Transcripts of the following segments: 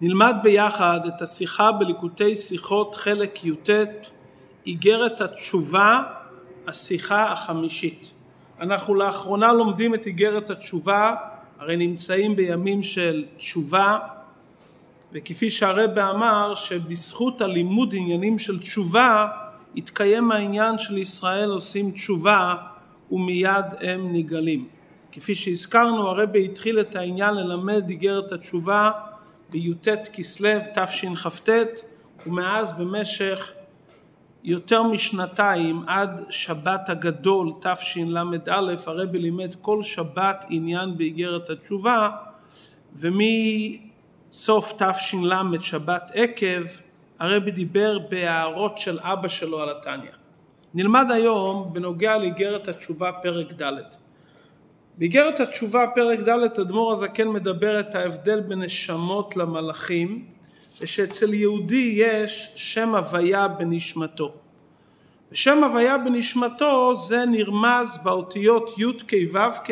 נלמד ביחד את השיחה בליקוטי שיחות חלק י"ט, איגרת התשובה, השיחה החמישית. אנחנו לאחרונה לומדים את איגרת התשובה, הרי נמצאים בימים של תשובה, וכפי שהרבא אמר שבזכות הלימוד עניינים של תשובה, התקיים העניין של ישראל עושים תשובה ומיד הם נגלים. כפי שהזכרנו הרבי התחיל את העניין ללמד איגרת התשובה בי"ט כסלו תשכ"ט ומאז במשך יותר משנתיים עד שבת הגדול תשל"א הרבי לימד כל שבת עניין באיגרת התשובה ומסוף תש"ל שבת עקב הרבי דיבר בהערות של אבא שלו על התניא. נלמד היום בנוגע לאיגרת התשובה פרק ד'. באיגרת התשובה פרק ד' אדמו"ר הזקן מדבר את ההבדל בין נשמות למלאכים ושאצל יהודי יש שם הוויה בנשמתו. ושם הוויה בנשמתו זה נרמז באותיות י' כ' ו' כ'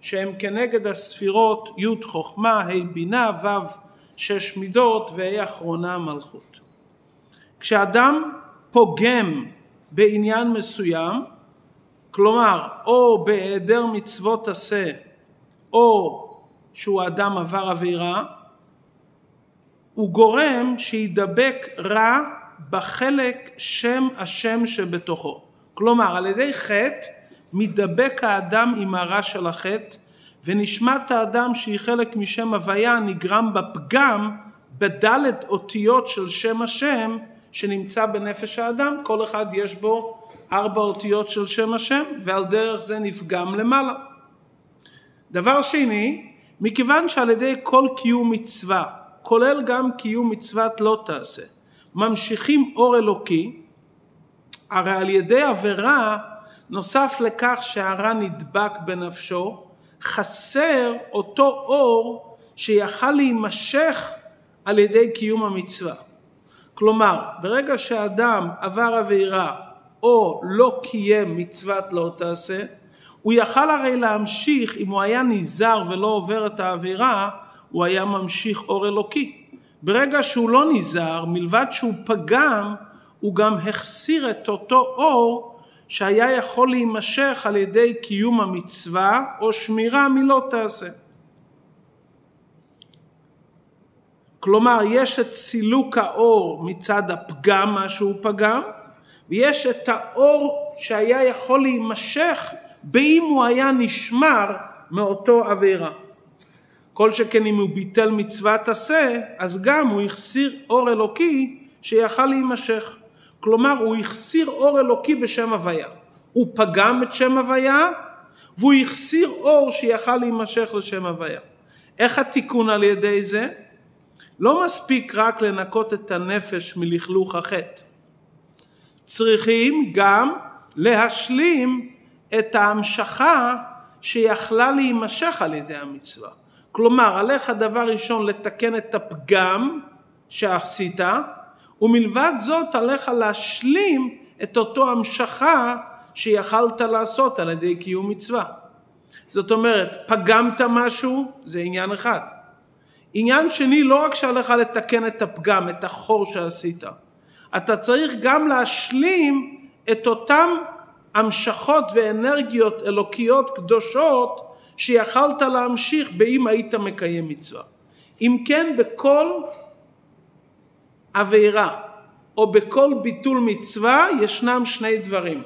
שהם כנגד הספירות י' חוכמה, ה' בינה, ו' שש מידות וה' אחרונה מלכות. כשאדם פוגם בעניין מסוים כלומר או בהיעדר מצוות עשה או שהוא אדם עבר עבירה הוא גורם שידבק רע בחלק שם השם שבתוכו. כלומר על ידי חטא מתדבק האדם עם הרע של החטא ונשמת האדם שהיא חלק משם הוויה נגרם בפגם בדלת אותיות של שם השם שנמצא בנפש האדם כל אחד יש בו ארבע אותיות של שם השם ועל דרך זה נפגם למעלה. דבר שני, מכיוון שעל ידי כל קיום מצווה, כולל גם קיום מצוות לא תעשה, ממשיכים אור אלוקי, הרי על ידי עבירה נוסף לכך שהרע נדבק בנפשו, חסר אותו אור שיכל להימשך על ידי קיום המצווה. כלומר, ברגע שאדם עבר עבירה או לא קיים מצוות לא תעשה, הוא יכל הרי להמשיך, אם הוא היה נזהר ולא עובר את העבירה, הוא היה ממשיך אור אלוקי. ברגע שהוא לא נזהר, מלבד שהוא פגם, הוא גם החסיר את אותו אור שהיה יכול להימשך על ידי קיום המצווה או שמירה מלא תעשה. כלומר, יש את סילוק האור מצד הפגם, מה שהוא פגם, ויש את האור שהיה יכול להימשך באם הוא היה נשמר מאותו עבירה. כל שכן אם הוא ביטל מצוות עשה, אז גם הוא החסיר אור אלוקי שיכל להימשך. כלומר, הוא החסיר אור אלוקי בשם הוויה. הוא פגם את שם הוויה, והוא החסיר אור שיכל להימשך לשם הוויה. איך התיקון על ידי זה? לא מספיק רק לנקות את הנפש מלכלוך החטא. צריכים גם להשלים את ההמשכה שיכלה להימשך על ידי המצווה. כלומר, עליך דבר ראשון לתקן את הפגם שעשית, ומלבד זאת עליך להשלים את אותו המשכה שיכלת לעשות על ידי קיום מצווה. זאת אומרת, פגמת משהו, זה עניין אחד. עניין שני, לא רק שעליך לתקן את הפגם, את החור שעשית, אתה צריך גם להשלים את אותם המשכות ואנרגיות אלוקיות קדושות שיכלת להמשיך באם היית מקיים מצווה. אם כן בכל עבירה או בכל ביטול מצווה ישנם שני דברים.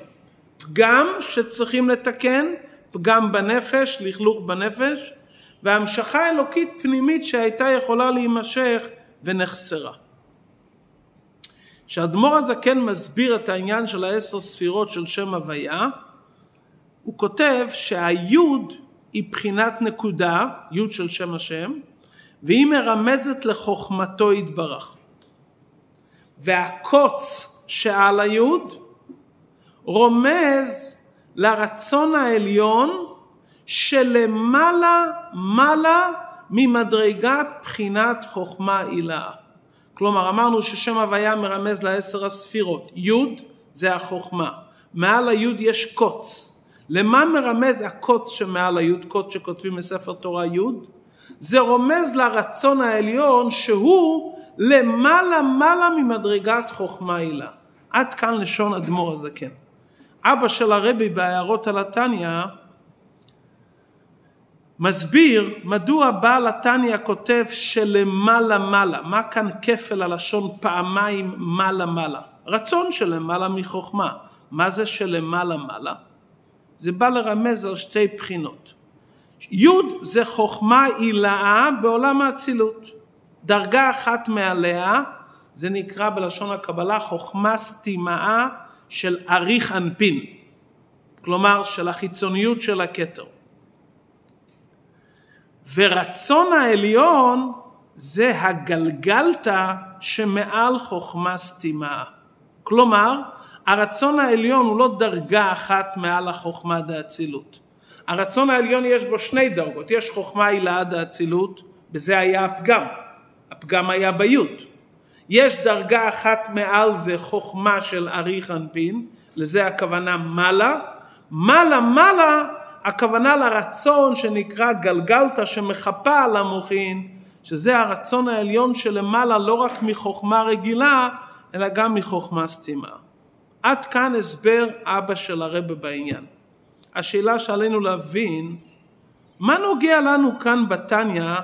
פגם שצריכים לתקן, פגם בנפש, לכלוך בנפש, והמשכה אלוקית פנימית שהייתה יכולה להימשך ונחסרה. כשאדמו"ר הזקן מסביר את העניין של העשר ספירות של שם הוויה, הוא כותב שהיוד היא בחינת נקודה, יוד של שם השם, והיא מרמזת לחוכמתו יתברך. והקוץ שעל היוד רומז לרצון העליון שלמעלה מעלה ממדרגת בחינת חוכמה הילאה. כלומר אמרנו ששם הוויה מרמז לעשר הספירות, י' זה החוכמה, מעל הי' יש קוץ, למה מרמז הקוץ שמעל הי', קוץ שכותבים בספר תורה י'? זה רומז לרצון העליון שהוא למעלה מעלה ממדרגת חוכמה הילה. עד כאן לשון אדמו"ר הזקן. אבא של הרבי בהערות על התניא מסביר מדוע בעל התניא כותב שלמעלה מעלה, מה כאן כפל הלשון פעמיים מעלה מעלה? רצון שלמעלה מחוכמה, מה זה שלמעלה מעלה? זה בא לרמז על שתי בחינות. י' זה חוכמה עילאה בעולם האצילות. דרגה אחת מעליה זה נקרא בלשון הקבלה חוכמה סתימאה של אריך אנפין, כלומר של החיצוניות של הכתר. ורצון העליון זה הגלגלתא שמעל חוכמה סתימה. כלומר, הרצון העליון הוא לא דרגה אחת מעל החוכמה דאצילות. הרצון העליון יש בו שני דרגות, יש חוכמה הילאה דאצילות, בזה היה הפגם, הפגם היה ביוד. יש דרגה אחת מעל זה חוכמה של אריך אנפין, לזה הכוונה מעלה, מעלה מעלה הכוונה לרצון שנקרא גלגלתא שמחפה על המוחין, שזה הרצון העליון שלמעלה לא רק מחוכמה רגילה, אלא גם מחוכמה סתימה. עד כאן הסבר אבא של הרבה בעניין. השאלה שעלינו להבין, מה נוגע לנו כאן בתניא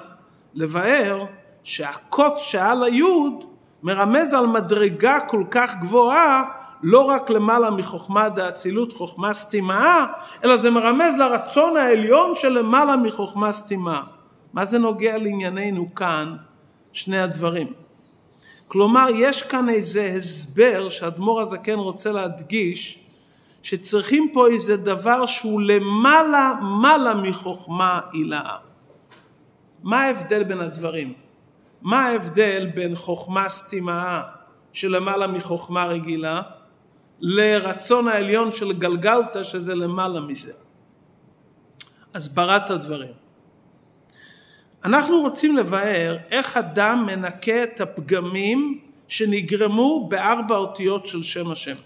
לבאר שהקוץ שעל היוד מרמז על מדרגה כל כך גבוהה לא רק למעלה מחוכמה דאצילות חוכמה סתימה, אלא זה מרמז לרצון העליון של למעלה מחוכמה סתימה. מה זה נוגע לענייננו כאן? שני הדברים. כלומר, יש כאן איזה הסבר שאדמו"ר הזקן רוצה להדגיש, שצריכים פה איזה דבר שהוא למעלה מעלה מחוכמה הילאה. מה ההבדל בין הדברים? מה ההבדל בין חוכמה סתימה שלמעלה מחוכמה רגילה לרצון העליון של גלגלתא שזה למעלה מזה. הסברת הדברים. אנחנו רוצים לבאר איך אדם מנקה את הפגמים שנגרמו בארבע אותיות של שם השם.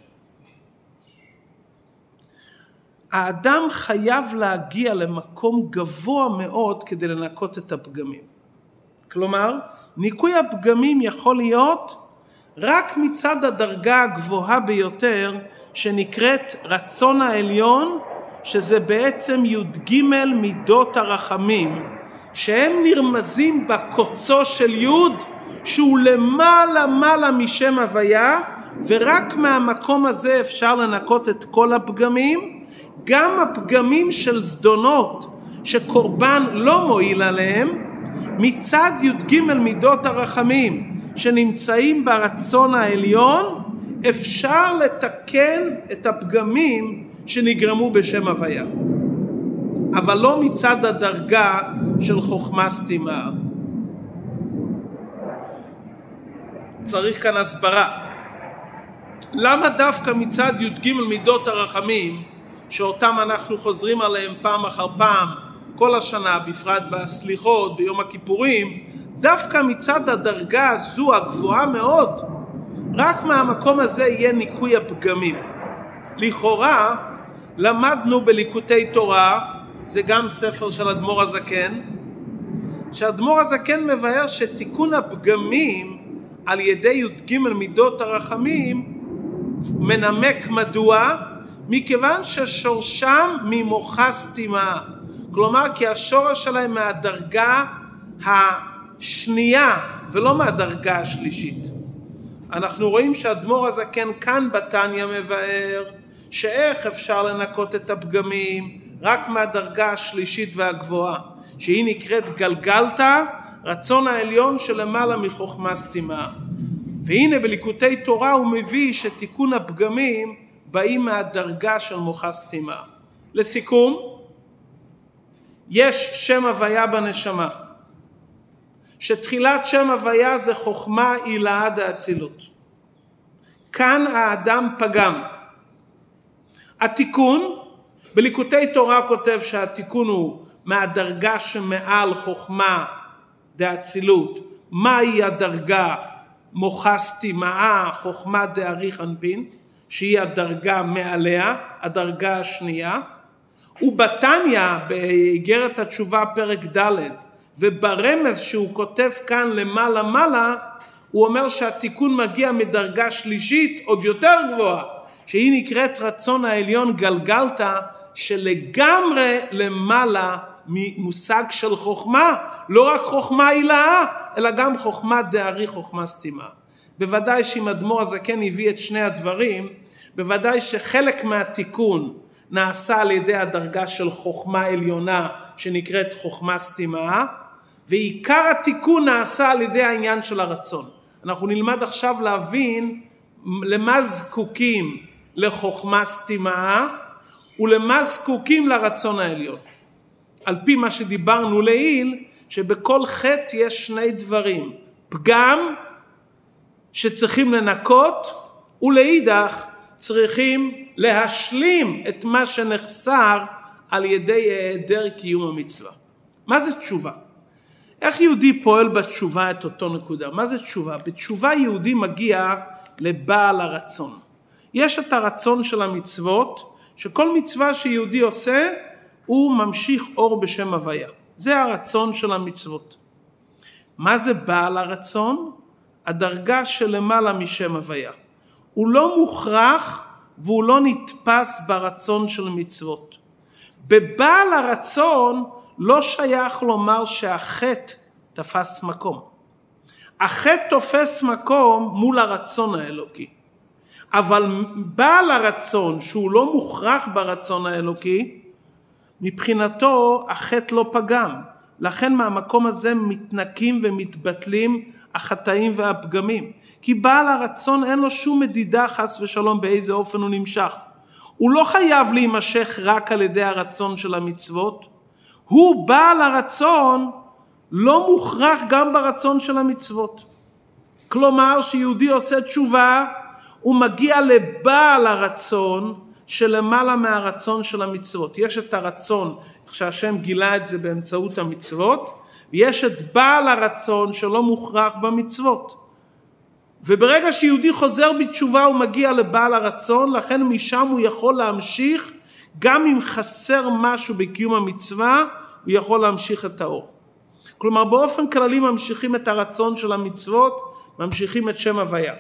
האדם חייב להגיע למקום גבוה מאוד כדי לנקות את הפגמים. כלומר, ניקוי הפגמים יכול להיות רק מצד הדרגה הגבוהה ביותר שנקראת רצון העליון שזה בעצם י"ג מידות הרחמים שהם נרמזים בקוצו של י' שהוא למעלה מעלה משם הוויה ורק מהמקום הזה אפשר לנקות את כל הפגמים. גם הפגמים של זדונות שקורבן לא מועיל עליהם מצד י"ג מידות הרחמים שנמצאים ברצון העליון אפשר לתקן את הפגמים שנגרמו בשם הוויה. אבל לא מצד הדרגה של חוכמה סתימה. צריך כאן הסברה. למה דווקא מצד י"ג מידות הרחמים שאותם אנחנו חוזרים עליהם פעם אחר פעם כל השנה בפרט בסליחות ביום הכיפורים דווקא מצד הדרגה הזו הגבוהה מאוד, רק מהמקום הזה יהיה ניקוי הפגמים. לכאורה למדנו בליקוטי תורה, זה גם ספר של אדמו"ר הזקן, שאדמו"ר הזקן מבאר שתיקון הפגמים על ידי י"ג מידות הרחמים מנמק מדוע? מכיוון ששורשם ממוחה סתימה, כלומר כי השורש שלהם מהדרגה ה... שנייה ולא מהדרגה השלישית. אנחנו רואים שהאדמו"ר הזקן כאן בתניא מבאר שאיך אפשר לנקות את הפגמים רק מהדרגה השלישית והגבוהה שהיא נקראת גלגלתא רצון העליון שלמעלה מחוכמה סתימה והנה בליקוטי תורה הוא מביא שתיקון הפגמים באים מהדרגה של מוחה סתימה. לסיכום, יש שם הוויה בנשמה שתחילת שם הוויה זה חוכמה עילאה דאצילות. כאן האדם פגם. התיקון, בליקוטי תורה כותב שהתיקון הוא מהדרגה שמעל חוכמה דאצילות. מהי הדרגה מוחה סתימאה חוכמה דאריך אנפין שהיא הדרגה מעליה, הדרגה השנייה. ובתניא באיגרת התשובה פרק ד' וברמז שהוא כותב כאן למעלה מעלה, הוא אומר שהתיקון מגיע מדרגה שלישית עוד יותר גבוהה, שהיא נקראת רצון העליון גלגלתא, שלגמרי למעלה ממושג של חוכמה, לא רק חוכמה הילאה, אלא גם חוכמה דארי, חוכמה סתימה. בוודאי שאם אדמו"ר הזקן הביא את שני הדברים, בוודאי שחלק מהתיקון נעשה על ידי הדרגה של חוכמה עליונה שנקראת חוכמה סתימה, ועיקר התיקון נעשה על ידי העניין של הרצון. אנחנו נלמד עכשיו להבין למה זקוקים לחוכמה סתימה ולמה זקוקים לרצון העליון. על פי מה שדיברנו לעיל, שבכל חטא יש שני דברים, פגם שצריכים לנקות ולאידך צריכים להשלים את מה שנחסר על ידי היעדר קיום המצווה. מה זה תשובה? איך יהודי פועל בתשובה את אותו נקודה? מה זה תשובה? בתשובה יהודי מגיע לבעל הרצון. יש את הרצון של המצוות, שכל מצווה שיהודי עושה, הוא ממשיך אור בשם הוויה. זה הרצון של המצוות. מה זה בעל הרצון? הדרגה שלמעלה משם הוויה. הוא לא מוכרח והוא לא נתפס ברצון של מצוות. בבעל הרצון לא שייך לומר שהחטא תפס מקום. החטא תופס מקום מול הרצון האלוקי. אבל בעל הרצון שהוא לא מוכרח ברצון האלוקי, מבחינתו החטא לא פגם. לכן מהמקום הזה מתנקים ומתבטלים החטאים והפגמים. כי בעל הרצון אין לו שום מדידה חס ושלום באיזה אופן הוא נמשך. הוא לא חייב להימשך רק על ידי הרצון של המצוות, הוא בעל הרצון לא מוכרח גם ברצון של המצוות. כלומר שיהודי עושה תשובה הוא מגיע לבעל הרצון שלמעלה מהרצון של המצוות. יש את הרצון, שהשם גילה את זה באמצעות המצוות, ויש את בעל הרצון שלא מוכרח במצוות. וברגע שיהודי חוזר בתשובה הוא מגיע לבעל הרצון, לכן משם הוא יכול להמשיך, גם אם חסר משהו בקיום המצווה, הוא יכול להמשיך את האור. כלומר באופן כללי ממשיכים את הרצון של המצוות, ממשיכים את שם הוויה.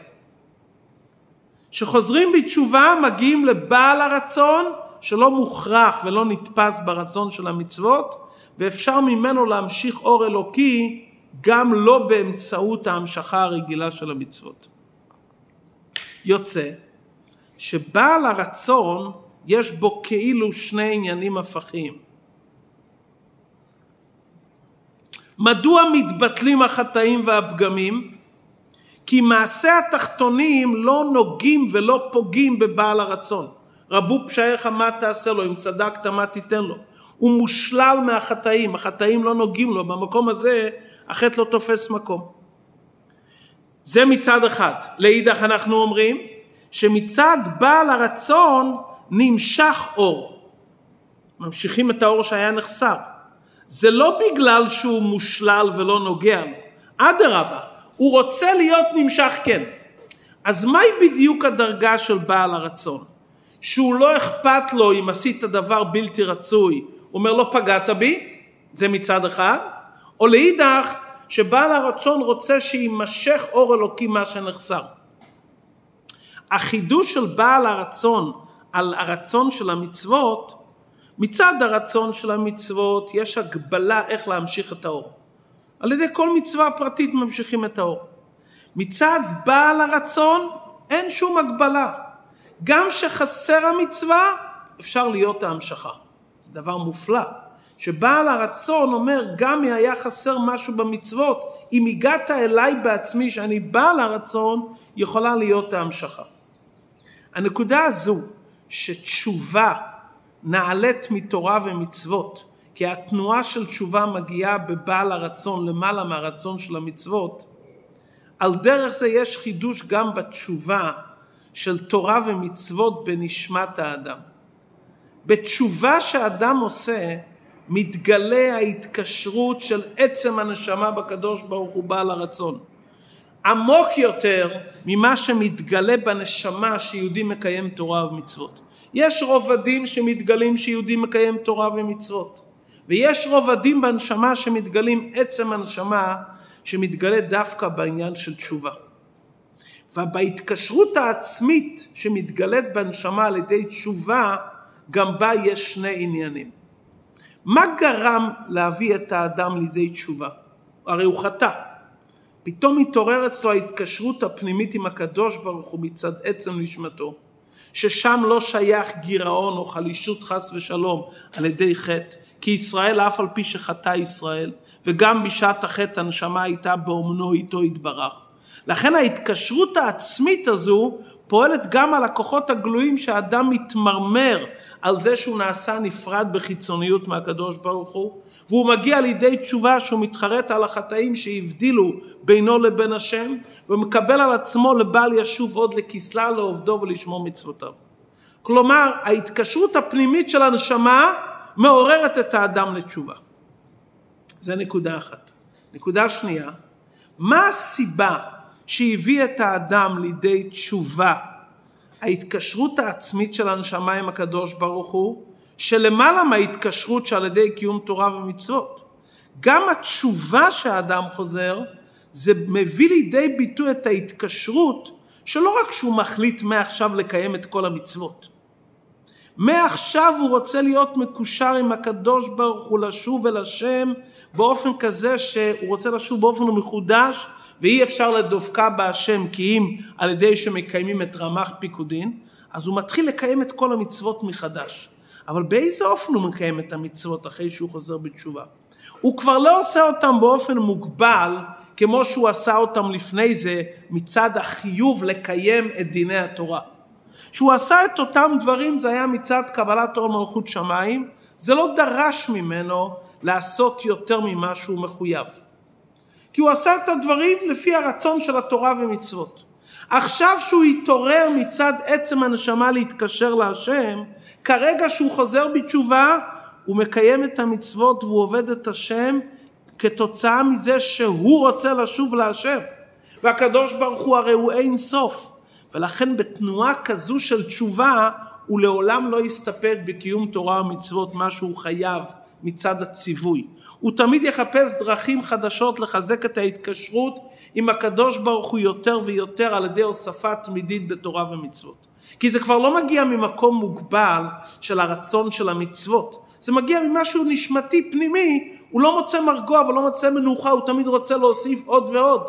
שחוזרים בתשובה מגיעים לבעל הרצון שלא מוכרח ולא נתפס ברצון של המצוות ואפשר ממנו להמשיך אור אלוקי גם לא באמצעות ההמשכה הרגילה של המצוות. יוצא שבעל הרצון יש בו כאילו שני עניינים הפכים. מדוע מתבטלים החטאים והפגמים? כי מעשה התחתונים לא נוגעים ולא פוגעים בבעל הרצון. רבו פשעיך מה תעשה לו, אם צדקת מה תיתן לו. הוא מושלל מהחטאים, החטאים לא נוגעים לו, במקום הזה החטא לא תופס מקום. זה מצד אחד. לאידך אנחנו אומרים שמצד בעל הרצון נמשך אור. ממשיכים את האור שהיה נחסר. זה לא בגלל שהוא מושלל ולא נוגע לו. אדרבה, הוא רוצה להיות נמשך כן. אז מהי בדיוק הדרגה של בעל הרצון? שהוא לא אכפת לו אם עשית דבר בלתי רצוי, הוא אומר לא פגעת בי, זה מצד אחד, או לאידך שבעל הרצון רוצה שיימשך אור אלוקי מה שנחסר. החידוש של בעל הרצון על הרצון של המצוות, מצד הרצון של המצוות יש הגבלה איך להמשיך את האור. על ידי כל מצווה פרטית ממשיכים את האור. מצד בעל הרצון אין שום הגבלה. גם שחסר המצווה אפשר להיות ההמשכה. זה דבר מופלא. שבעל הרצון אומר גם אם היה חסר משהו במצוות, אם הגעת אליי בעצמי שאני בעל הרצון, יכולה להיות ההמשכה. הנקודה הזו שתשובה נעלית מתורה ומצוות כי התנועה של תשובה מגיעה בבעל הרצון למעלה מהרצון של המצוות, על דרך זה יש חידוש גם בתשובה של תורה ומצוות בנשמת האדם. בתשובה שאדם עושה מתגלה ההתקשרות של עצם הנשמה בקדוש ברוך הוא בעל הרצון. עמוק יותר ממה שמתגלה בנשמה שיהודי מקיים תורה ומצוות. יש רובדים שמתגלים שיהודי מקיים תורה ומצוות. ויש רובדים בנשמה שמתגלים עצם הנשמה שמתגלה דווקא בעניין של תשובה. ובהתקשרות העצמית שמתגלית בנשמה על ידי תשובה, גם בה יש שני עניינים. מה גרם להביא את האדם לידי תשובה? הרי הוא חטא. פתאום מתעורר אצלו ההתקשרות הפנימית עם הקדוש ברוך הוא מצד עצם נשמתו, ששם לא שייך גירעון או חלישות חס ושלום על ידי חטא, כי ישראל אף על פי שחטא ישראל, וגם בשעת החטא הנשמה הייתה באומנו איתו יתברך. לכן ההתקשרות העצמית הזו פועלת גם על הכוחות הגלויים שהאדם מתמרמר על זה שהוא נעשה נפרד בחיצוניות מהקדוש ברוך הוא, והוא מגיע לידי תשובה שהוא מתחרט על החטאים שהבדילו בינו לבין השם, ומקבל על עצמו לבל ישוב עוד לכסלה לעובדו ולשמור מצוותיו. כלומר, ההתקשרות הפנימית של הנשמה מעוררת את האדם לתשובה. זה נקודה אחת. נקודה שנייה, מה הסיבה שהביא את האדם לידי תשובה? ההתקשרות העצמית של הנשמה עם הקדוש ברוך הוא, שלמעלה מההתקשרות שעל ידי קיום תורה ומצוות. גם התשובה שהאדם חוזר, זה מביא לידי ביטוי את ההתקשרות, שלא רק שהוא מחליט מעכשיו לקיים את כל המצוות. מעכשיו הוא רוצה להיות מקושר עם הקדוש ברוך הוא לשוב אל השם באופן כזה שהוא רוצה לשוב באופן מחודש ואי אפשר לדופקה בהשם כי אם על ידי שמקיימים את רמ"ח פיקודין אז הוא מתחיל לקיים את כל המצוות מחדש אבל באיזה אופן הוא מקיים את המצוות אחרי שהוא חוזר בתשובה? הוא כבר לא עושה אותם באופן מוגבל כמו שהוא עשה אותם לפני זה מצד החיוב לקיים את דיני התורה. שהוא עשה את אותם דברים זה היה מצד קבלת עול מלכות שמיים, זה לא דרש ממנו לעשות יותר ממה שהוא מחויב. כי הוא עשה את הדברים לפי הרצון של התורה ומצוות. עכשיו שהוא התעורר מצד עצם הנשמה להתקשר להשם, כרגע שהוא חוזר בתשובה, הוא מקיים את המצוות והוא עובד את השם כתוצאה מזה שהוא רוצה לשוב להשם. והקדוש ברוך הוא הרי הוא אין סוף. ולכן בתנועה כזו של תשובה הוא לעולם לא יסתפק בקיום תורה ומצוות מה שהוא חייב מצד הציווי. הוא תמיד יחפש דרכים חדשות לחזק את ההתקשרות עם הקדוש ברוך הוא יותר ויותר על ידי הוספה תמידית בתורה ומצוות. כי זה כבר לא מגיע ממקום מוגבל של הרצון של המצוות, זה מגיע ממשהו נשמתי פנימי, הוא לא מוצא מרגוע ולא מוצא מנוחה, הוא תמיד רוצה להוסיף עוד ועוד.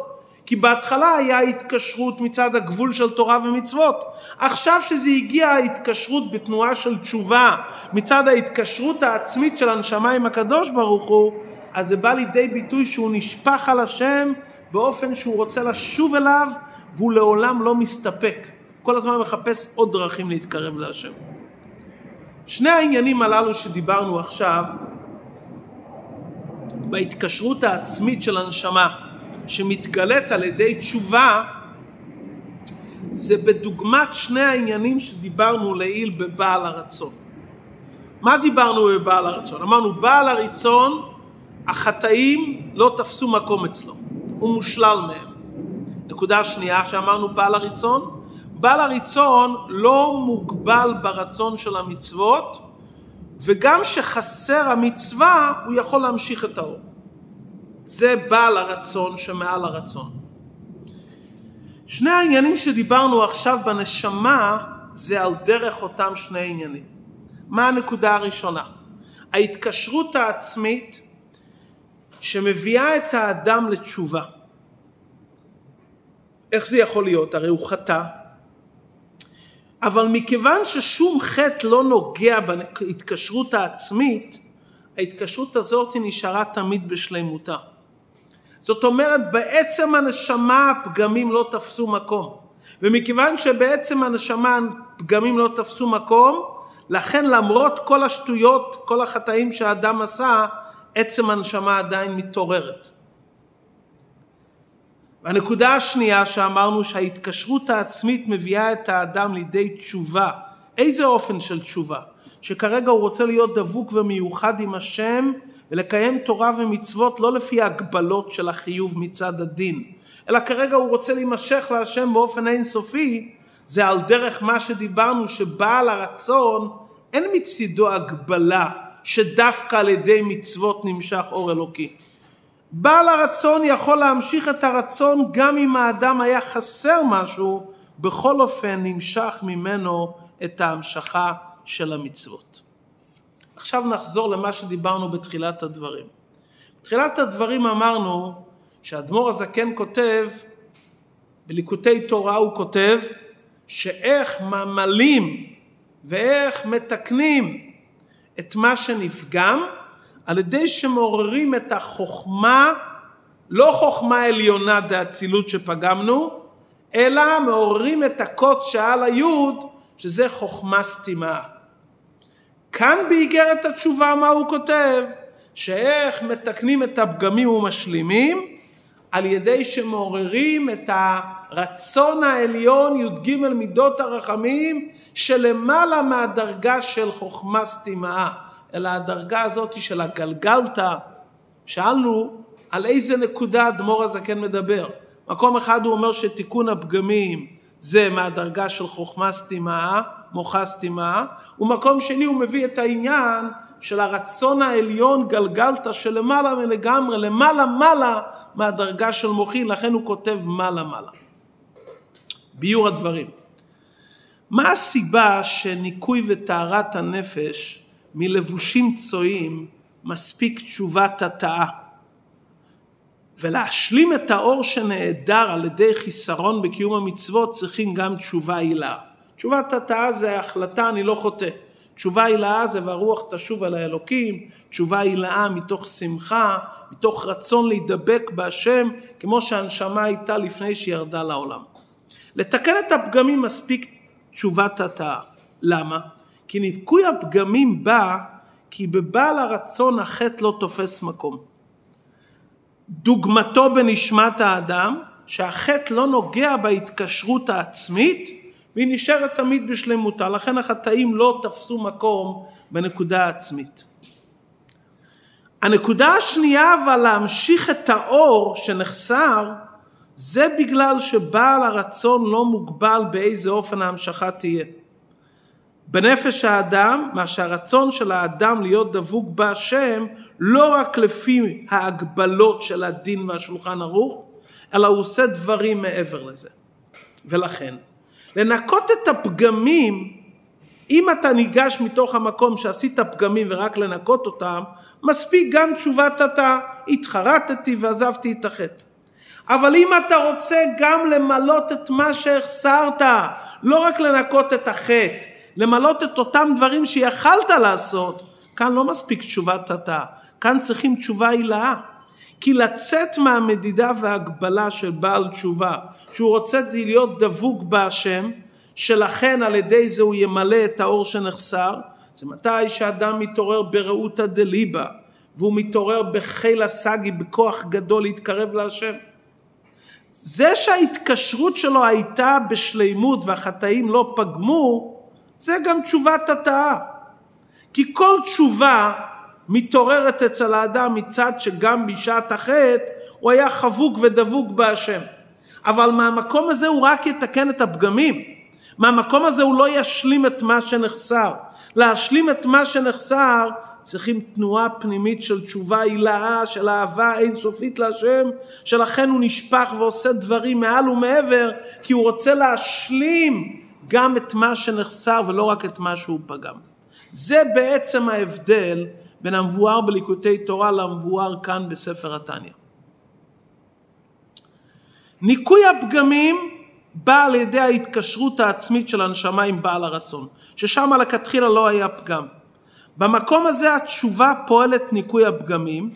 כי בהתחלה היה התקשרות מצד הגבול של תורה ומצוות. עכשיו שזה הגיע ההתקשרות בתנועה של תשובה, מצד ההתקשרות העצמית של הנשמה עם הקדוש ברוך הוא, אז זה בא לידי ביטוי שהוא נשפך על השם באופן שהוא רוצה לשוב אליו והוא לעולם לא מסתפק. כל הזמן מחפש עוד דרכים להתקרב להשם. שני העניינים הללו שדיברנו עכשיו, בהתקשרות העצמית של הנשמה, שמתגלית על ידי תשובה זה בדוגמת שני העניינים שדיברנו לעיל בבעל הרצון. מה דיברנו בבעל הרצון? אמרנו בעל הרצון החטאים לא תפסו מקום אצלו, הוא מושלל מהם. נקודה שנייה שאמרנו בעל הרצון, בעל הרצון לא מוגבל ברצון של המצוות וגם שחסר המצווה הוא יכול להמשיך את האור. זה בעל הרצון שמעל הרצון. שני העניינים שדיברנו עכשיו בנשמה זה על דרך אותם שני עניינים. מה הנקודה הראשונה? ההתקשרות העצמית שמביאה את האדם לתשובה. איך זה יכול להיות? הרי הוא חטא, אבל מכיוון ששום חטא לא נוגע בהתקשרות העצמית, ההתקשרות הזאת נשארה תמיד בשלמותה. זאת אומרת בעצם הנשמה הפגמים לא תפסו מקום ומכיוון שבעצם הנשמה הפגמים לא תפסו מקום לכן למרות כל השטויות, כל החטאים שהאדם עשה, עצם הנשמה עדיין מתעוררת. והנקודה השנייה שאמרנו שההתקשרות העצמית מביאה את האדם לידי תשובה. איזה אופן של תשובה? שכרגע הוא רוצה להיות דבוק ומיוחד עם השם ולקיים תורה ומצוות לא לפי ההגבלות של החיוב מצד הדין, אלא כרגע הוא רוצה להימשך להשם באופן אינסופי, זה על דרך מה שדיברנו שבעל הרצון אין מצידו הגבלה שדווקא על ידי מצוות נמשך אור אלוקי. בעל הרצון יכול להמשיך את הרצון גם אם האדם היה חסר משהו, בכל אופן נמשך ממנו את ההמשכה של המצוות. עכשיו נחזור למה שדיברנו בתחילת הדברים. בתחילת הדברים אמרנו שהאדמו"ר הזקן כותב, בליקוטי תורה הוא כותב, שאיך ממלאים ואיך מתקנים את מה שנפגם על ידי שמעוררים את החוכמה, לא חוכמה עליונה דאצילות שפגמנו, אלא מעוררים את הקוץ שעל היוד, שזה חוכמה סתימה. כאן באיגרת התשובה מה הוא כותב? שאיך מתקנים את הפגמים ומשלימים? על ידי שמעוררים את הרצון העליון י"ג מידות הרחמים שלמעלה מהדרגה של חוכמה סתימה, אלא הדרגה הזאת של הגלגלתא. שאלנו על איזה נקודה אדמו"ר הזקן מדבר. מקום אחד הוא אומר שתיקון הפגמים זה מהדרגה של חוכמה סתימה, מוחה סתימה, ומקום שני הוא מביא את העניין של הרצון העליון גלגלתא שלמעלה מלגמרי, למעלה מעלה מהדרגה של מוחי, לכן הוא כותב מעלה מעלה. ביור הדברים. מה הסיבה שניקוי וטהרת הנפש מלבושים צועים מספיק תשובת התאה? ולהשלים את האור שנעדר על ידי חיסרון בקיום המצוות צריכים גם תשובה הילאה. תשובת התאה זה החלטה אני לא חוטא. תשובה הילאה זה והרוח תשוב אל האלוקים, תשובה הילאה מתוך שמחה, מתוך רצון להידבק בהשם, כמו שהנשמה הייתה לפני שירדה לעולם. לתקן את הפגמים מספיק תשובת התאה. למה? כי ניקוי הפגמים בא כי בבעל הרצון החטא לא תופס מקום. דוגמתו בנשמת האדם, שהחטא לא נוגע בהתקשרות העצמית והיא נשארת תמיד בשלמותה, לכן החטאים לא תפסו מקום בנקודה העצמית. הנקודה השנייה אבל להמשיך את האור שנחסר זה בגלל שבעל הרצון לא מוגבל באיזה אופן ההמשכה תהיה. בנפש האדם, מה שהרצון של האדם להיות דבוק בהשם, לא רק לפי ההגבלות של הדין והשולחן ערוך, אלא הוא עושה דברים מעבר לזה. ולכן, לנקות את הפגמים, אם אתה ניגש מתוך המקום שעשית פגמים ורק לנקות אותם, מספיק גם תשובת אתה, התחרטתי ועזבתי את החטא. אבל אם אתה רוצה גם למלות את מה שהחסרת, לא רק לנקות את החטא, למלות את אותם דברים שיכלת לעשות, כאן לא מספיק תשובת אתה, כאן צריכים תשובה הילאה. כי לצאת מהמדידה וההגבלה של בעל תשובה, שהוא רוצה להיות דבוק בהשם, שלכן על ידי זה הוא ימלא את האור שנחסר, זה מתי שאדם מתעורר ברעותא דליבה, והוא מתעורר בחיל הסגי, בכוח גדול להתקרב להשם. זה שההתקשרות שלו הייתה בשלימות והחטאים לא פגמו, זה גם תשובת התאה. כי כל תשובה מתעוררת אצל האדם מצד שגם בשעת החטא הוא היה חבוק ודבוק בהשם. אבל מהמקום הזה הוא רק יתקן את הפגמים. מהמקום הזה הוא לא ישלים את מה שנחסר. להשלים את מה שנחסר צריכים תנועה פנימית של תשובה הילאה, של אהבה אינסופית להשם, שלכן הוא נשפך ועושה דברים מעל ומעבר, כי הוא רוצה להשלים גם את מה שנחסר ולא רק את מה שהוא פגם. זה בעצם ההבדל בין המבואר בליקוטי תורה למבואר כאן בספר התניא. ניקוי הפגמים בא על ידי ההתקשרות העצמית של הנשמה עם בעל הרצון, ששם לכתחילה לא היה פגם. במקום הזה התשובה פועלת ניקוי הפגמים,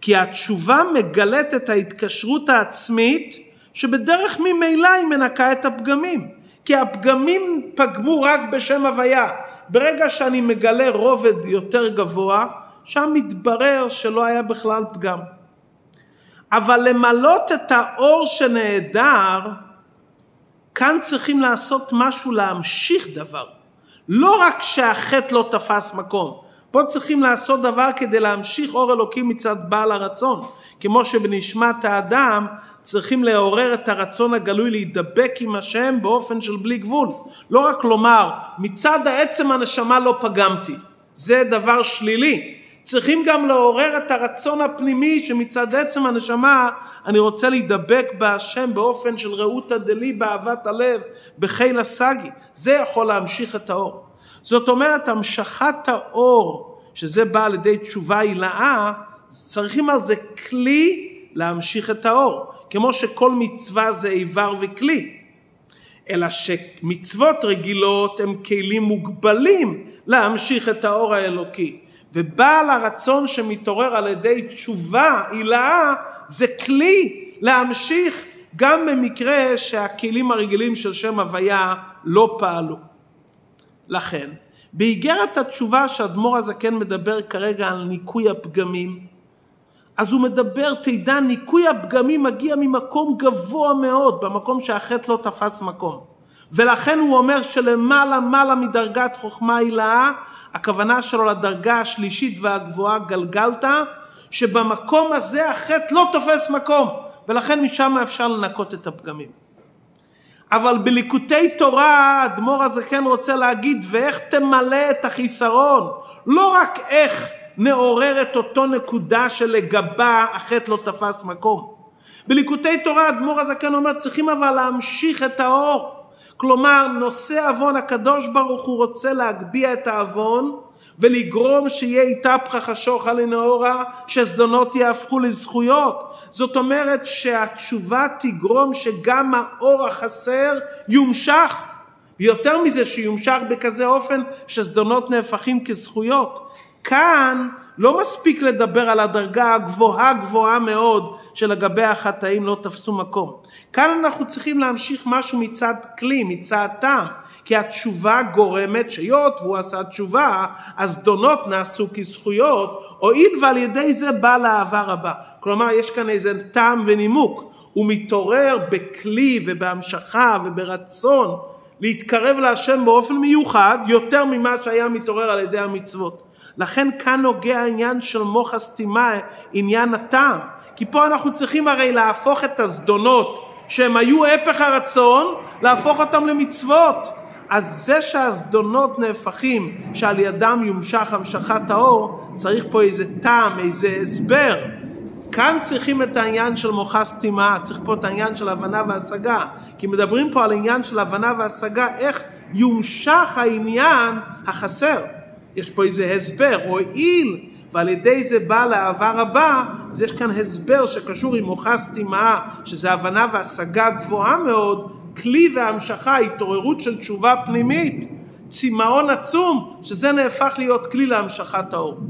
כי התשובה מגלת את ההתקשרות העצמית שבדרך ממילא היא מנקה את הפגמים. כי הפגמים פגמו רק בשם הוויה, ברגע שאני מגלה רובד יותר גבוה, שם מתברר שלא היה בכלל פגם. אבל למלות את האור שנעדר, כאן צריכים לעשות משהו להמשיך דבר. לא רק שהחטא לא תפס מקום, פה צריכים לעשות דבר כדי להמשיך אור אלוקים מצד בעל הרצון. כמו שבנשמת האדם צריכים לעורר את הרצון הגלוי להידבק עם השם באופן של בלי גבול. לא רק לומר, מצד העצם הנשמה לא פגמתי, זה דבר שלילי. צריכים גם לעורר את הרצון הפנימי שמצד עצם הנשמה אני רוצה להידבק בהשם באופן של רעותא דלי באהבת הלב בחיל הסגי. זה יכול להמשיך את האור. זאת אומרת המשכת האור שזה בא על ידי תשובה הילאה צריכים על זה כלי להמשיך את האור. כמו שכל מצווה זה איבר וכלי. אלא שמצוות רגילות הם כלים מוגבלים להמשיך את האור האלוקי. ובעל הרצון שמתעורר על ידי תשובה הילאה זה כלי להמשיך גם במקרה שהכלים הרגילים של שם הוויה לא פעלו. לכן, באיגרת התשובה שאדמו"ר הזקן מדבר כרגע על ניקוי הפגמים, אז הוא מדבר, תדע, ניקוי הפגמים מגיע ממקום גבוה מאוד, במקום שהחטא לא תפס מקום. ולכן הוא אומר שלמעלה מעלה מדרגת חוכמה הילאה, הכוונה שלו לדרגה השלישית והגבוהה גלגלתא, שבמקום הזה החטא לא תופס מקום, ולכן משם אפשר לנקות את הפגמים. אבל בליקוטי תורה האדמו"ר הזה כן רוצה להגיד ואיך תמלא את החיסרון, לא רק איך נעורר את אותו נקודה שלגבה החטא לא תפס מקום. בליקוטי תורה האדמו"ר הזקן אומר צריכים אבל להמשיך את האור. כלומר נושא עוון הקדוש ברוך הוא רוצה להגביה את העוון ולגרום שיהיה איתפחה חשוכה לנאורה שזדונות יהפכו לזכויות. זאת אומרת שהתשובה תגרום שגם האור החסר יומשך. ויותר מזה שיומשך בכזה אופן שזדונות נהפכים כזכויות. כאן לא מספיק לדבר על הדרגה הגבוהה גבוהה מאוד שלגבי החטאים לא תפסו מקום. כאן אנחנו צריכים להמשיך משהו מצד כלי, מצד טעם. כי התשובה גורמת שהיות והוא עשה תשובה, אז דונות נעשו כזכויות, הואיל ועל ידי זה בא לאהבה רבה. כלומר, יש כאן איזה טעם ונימוק. הוא מתעורר בכלי ובהמשכה וברצון להתקרב להשם באופן מיוחד, יותר ממה שהיה מתעורר על ידי המצוות. לכן כאן נוגע העניין של מוח הסתימה, עניין הטעם. כי פה אנחנו צריכים הרי להפוך את הזדונות שהם היו הפך הרצון, להפוך אותם למצוות. אז זה שהזדונות נהפכים, שעל ידם יומשך המשכת האור, צריך פה איזה טעם, איזה הסבר. כאן צריכים את העניין של מוחה סתימה, צריך פה את העניין של הבנה והשגה. כי מדברים פה על עניין של הבנה והשגה, איך יומשך העניין החסר. יש פה איזה הסבר, הואיל ועל ידי זה בא לאהבה רבה, אז יש כאן הסבר שקשור עם מוחה סתימה, שזה הבנה והשגה גבוהה מאוד, כלי והמשכה, התעוררות של תשובה פנימית, צמאון עצום, שזה נהפך להיות כלי להמשכת האור.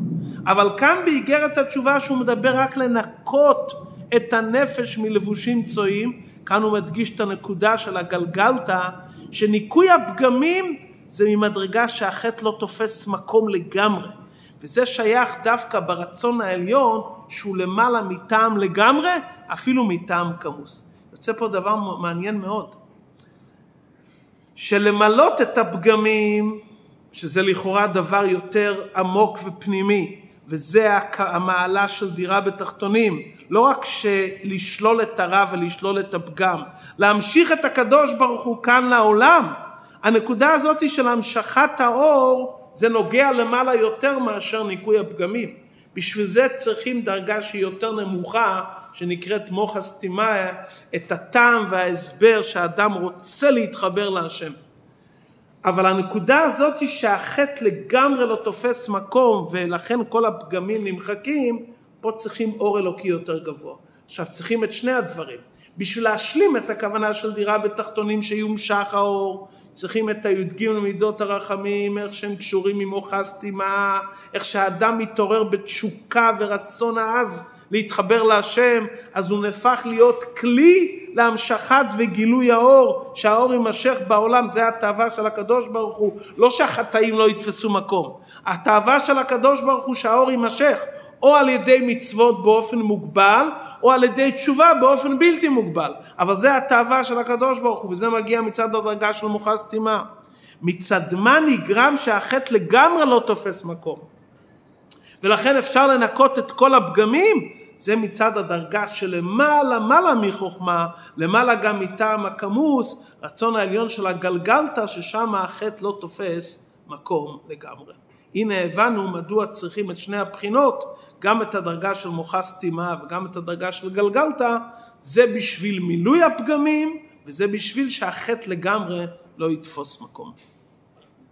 אבל כאן באיגרת התשובה שהוא מדבר רק לנקות את הנפש מלבושים צועים, כאן הוא מדגיש את הנקודה של הגלגלתא, שניקוי הפגמים זה ממדרגה שהחטא לא תופס מקום לגמרי. וזה שייך דווקא ברצון העליון שהוא למעלה מטעם לגמרי, אפילו מטעם כמוס. יוצא פה דבר מעניין מאוד. שלמלות את הפגמים, שזה לכאורה דבר יותר עמוק ופנימי, וזה המעלה של דירה בתחתונים, לא רק לשלול את הרע ולשלול את הפגם, להמשיך את הקדוש ברוך הוא כאן לעולם. הנקודה הזאת של המשכת האור זה נוגע למעלה יותר מאשר ניקוי הפגמים. בשביל זה צריכים דרגה שהיא יותר נמוכה, שנקראת מוח הסתימה, את הטעם וההסבר שהאדם רוצה להתחבר להשם. אבל הנקודה הזאת היא שהחטא לגמרי לא תופס מקום ולכן כל הפגמים נמחקים, פה צריכים אור אלוקי יותר גבוה. עכשיו צריכים את שני הדברים. בשביל להשלים את הכוונה של דירה בתחתונים שיומשך האור, צריכים את הי"ג מידות הרחמים, איך שהם קשורים עם מוח הסתימה, איך שהאדם מתעורר בתשוקה ורצון העז להתחבר להשם, אז הוא נהפך להיות כלי להמשכת וגילוי האור, שהאור יימשך בעולם, זה התאווה של הקדוש ברוך הוא, לא שהחטאים לא יתפסו מקום, התאווה של הקדוש ברוך הוא שהאור יימשך, או על ידי מצוות באופן מוגבל, או על ידי תשובה באופן בלתי מוגבל. אבל זה התאווה של הקדוש ברוך הוא, וזה מגיע מצד הדרגה של מוחה סתימה. מצד מה נגרם שהחטא לגמרי לא תופס מקום. ולכן אפשר לנקות את כל הפגמים, זה מצד הדרגה שלמעלה מעלה מחוכמה, למעלה גם מטעם הכמוס, רצון העליון של הגלגלתא, ששם החטא לא תופס מקום לגמרי. הנה הבנו מדוע צריכים את שני הבחינות, גם את הדרגה של מוחה סתימה וגם את הדרגה של גלגלתא, זה בשביל מילוי הפגמים וזה בשביל שהחטא לגמרי לא יתפוס מקום.